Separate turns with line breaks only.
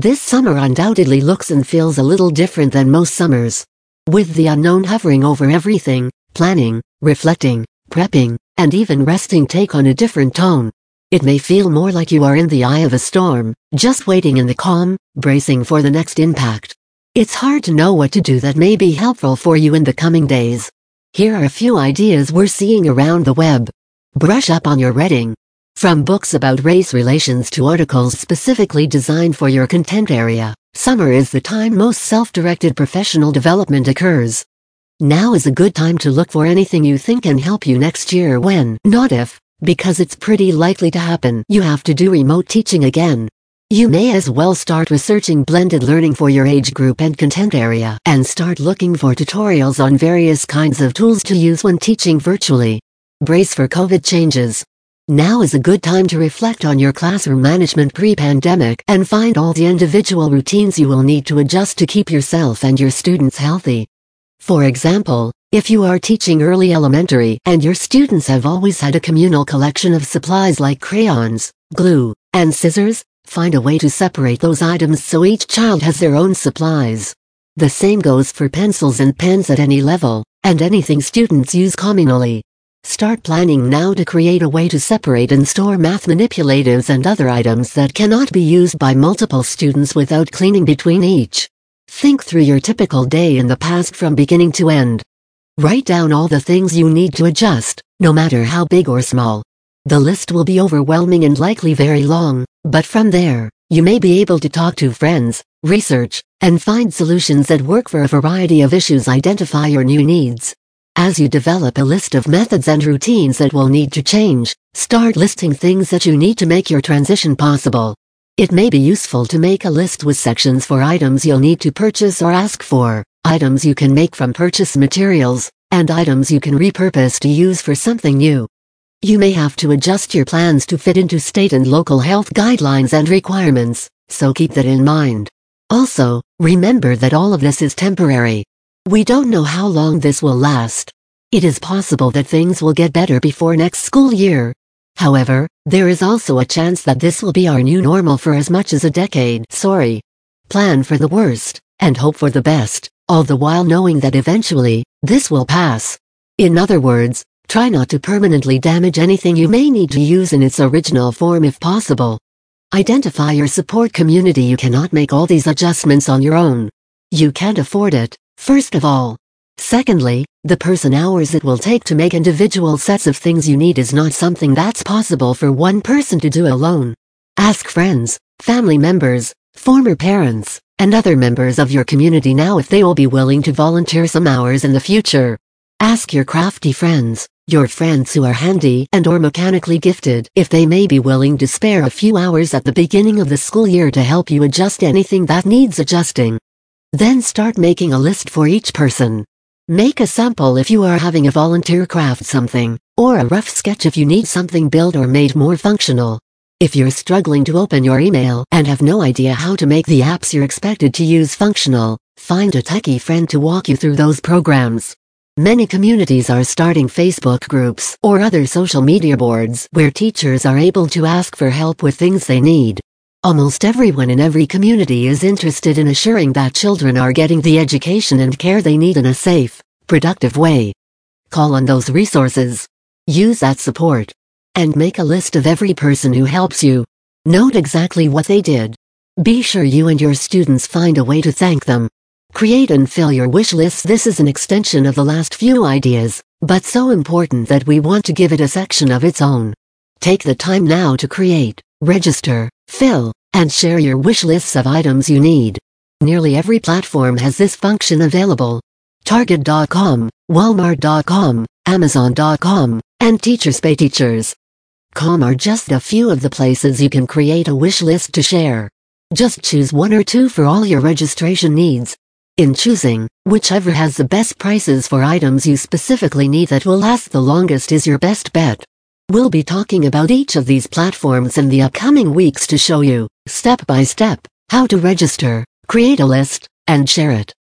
This summer undoubtedly looks and feels a little different than most summers. With the unknown hovering over everything, planning, reflecting, prepping, and even resting take on a different tone. It may feel more like you are in the eye of a storm, just waiting in the calm, bracing for the next impact. It's hard to know what to do that may be helpful for you in the coming days. Here are a few ideas we're seeing around the web. Brush up on your reading. From books about race relations to articles specifically designed for your content area, summer is the time most self-directed professional development occurs. Now is a good time to look for anything you think can help you next year when, not if, because it's pretty likely to happen, you have to do remote teaching again. You may as well start researching blended learning for your age group and content area and start looking for tutorials on various kinds of tools to use when teaching virtually. Brace for COVID changes. Now is a good time to reflect on your classroom management pre-pandemic and find all the individual routines you will need to adjust to keep yourself and your students healthy. For example, if you are teaching early elementary and your students have always had a communal collection of supplies like crayons, glue, and scissors, Find a way to separate those items so each child has their own supplies. The same goes for pencils and pens at any level, and anything students use communally. Start planning now to create a way to separate and store math manipulatives and other items that cannot be used by multiple students without cleaning between each. Think through your typical day in the past from beginning to end. Write down all the things you need to adjust, no matter how big or small. The list will be overwhelming and likely very long, but from there, you may be able to talk to friends, research, and find solutions that work for a variety of issues identify your new needs. As you develop a list of methods and routines that will need to change, start listing things that you need to make your transition possible. It may be useful to make a list with sections for items you'll need to purchase or ask for, items you can make from purchase materials, and items you can repurpose to use for something new. You may have to adjust your plans to fit into state and local health guidelines and requirements, so keep that in mind. Also, remember that all of this is temporary. We don't know how long this will last. It is possible that things will get better before next school year. However, there is also a chance that this will be our new normal for as much as a decade. Sorry. Plan for the worst, and hope for the best, all the while knowing that eventually, this will pass. In other words, Try not to permanently damage anything you may need to use in its original form if possible. Identify your support community you cannot make all these adjustments on your own. You can't afford it, first of all. Secondly, the person hours it will take to make individual sets of things you need is not something that's possible for one person to do alone. Ask friends, family members, former parents, and other members of your community now if they will be willing to volunteer some hours in the future. Ask your crafty friends, your friends who are handy and or mechanically gifted if they may be willing to spare a few hours at the beginning of the school year to help you adjust anything that needs adjusting. Then start making a list for each person. Make a sample if you are having a volunteer craft something, or a rough sketch if you need something built or made more functional. If you're struggling to open your email and have no idea how to make the apps you're expected to use functional, find a techie friend to walk you through those programs. Many communities are starting Facebook groups or other social media boards where teachers are able to ask for help with things they need. Almost everyone in every community is interested in assuring that children are getting the education and care they need in a safe, productive way. Call on those resources. Use that support. And make a list of every person who helps you. Note exactly what they did. Be sure you and your students find a way to thank them. Create and fill your wish list. This is an extension of the last few ideas, but so important that we want to give it a section of its own. Take the time now to create, register, fill, and share your wish lists of items you need. Nearly every platform has this function available. Target.com, Walmart.com, Amazon.com, and TeachersPay Teachers.com are just a few of the places you can create a wish list to share. Just choose one or two for all your registration needs, in choosing, whichever has the best prices for items you specifically need that will last the longest is your best bet. We'll be talking about each of these platforms in the upcoming weeks to show you, step by step, how to register, create a list, and share it.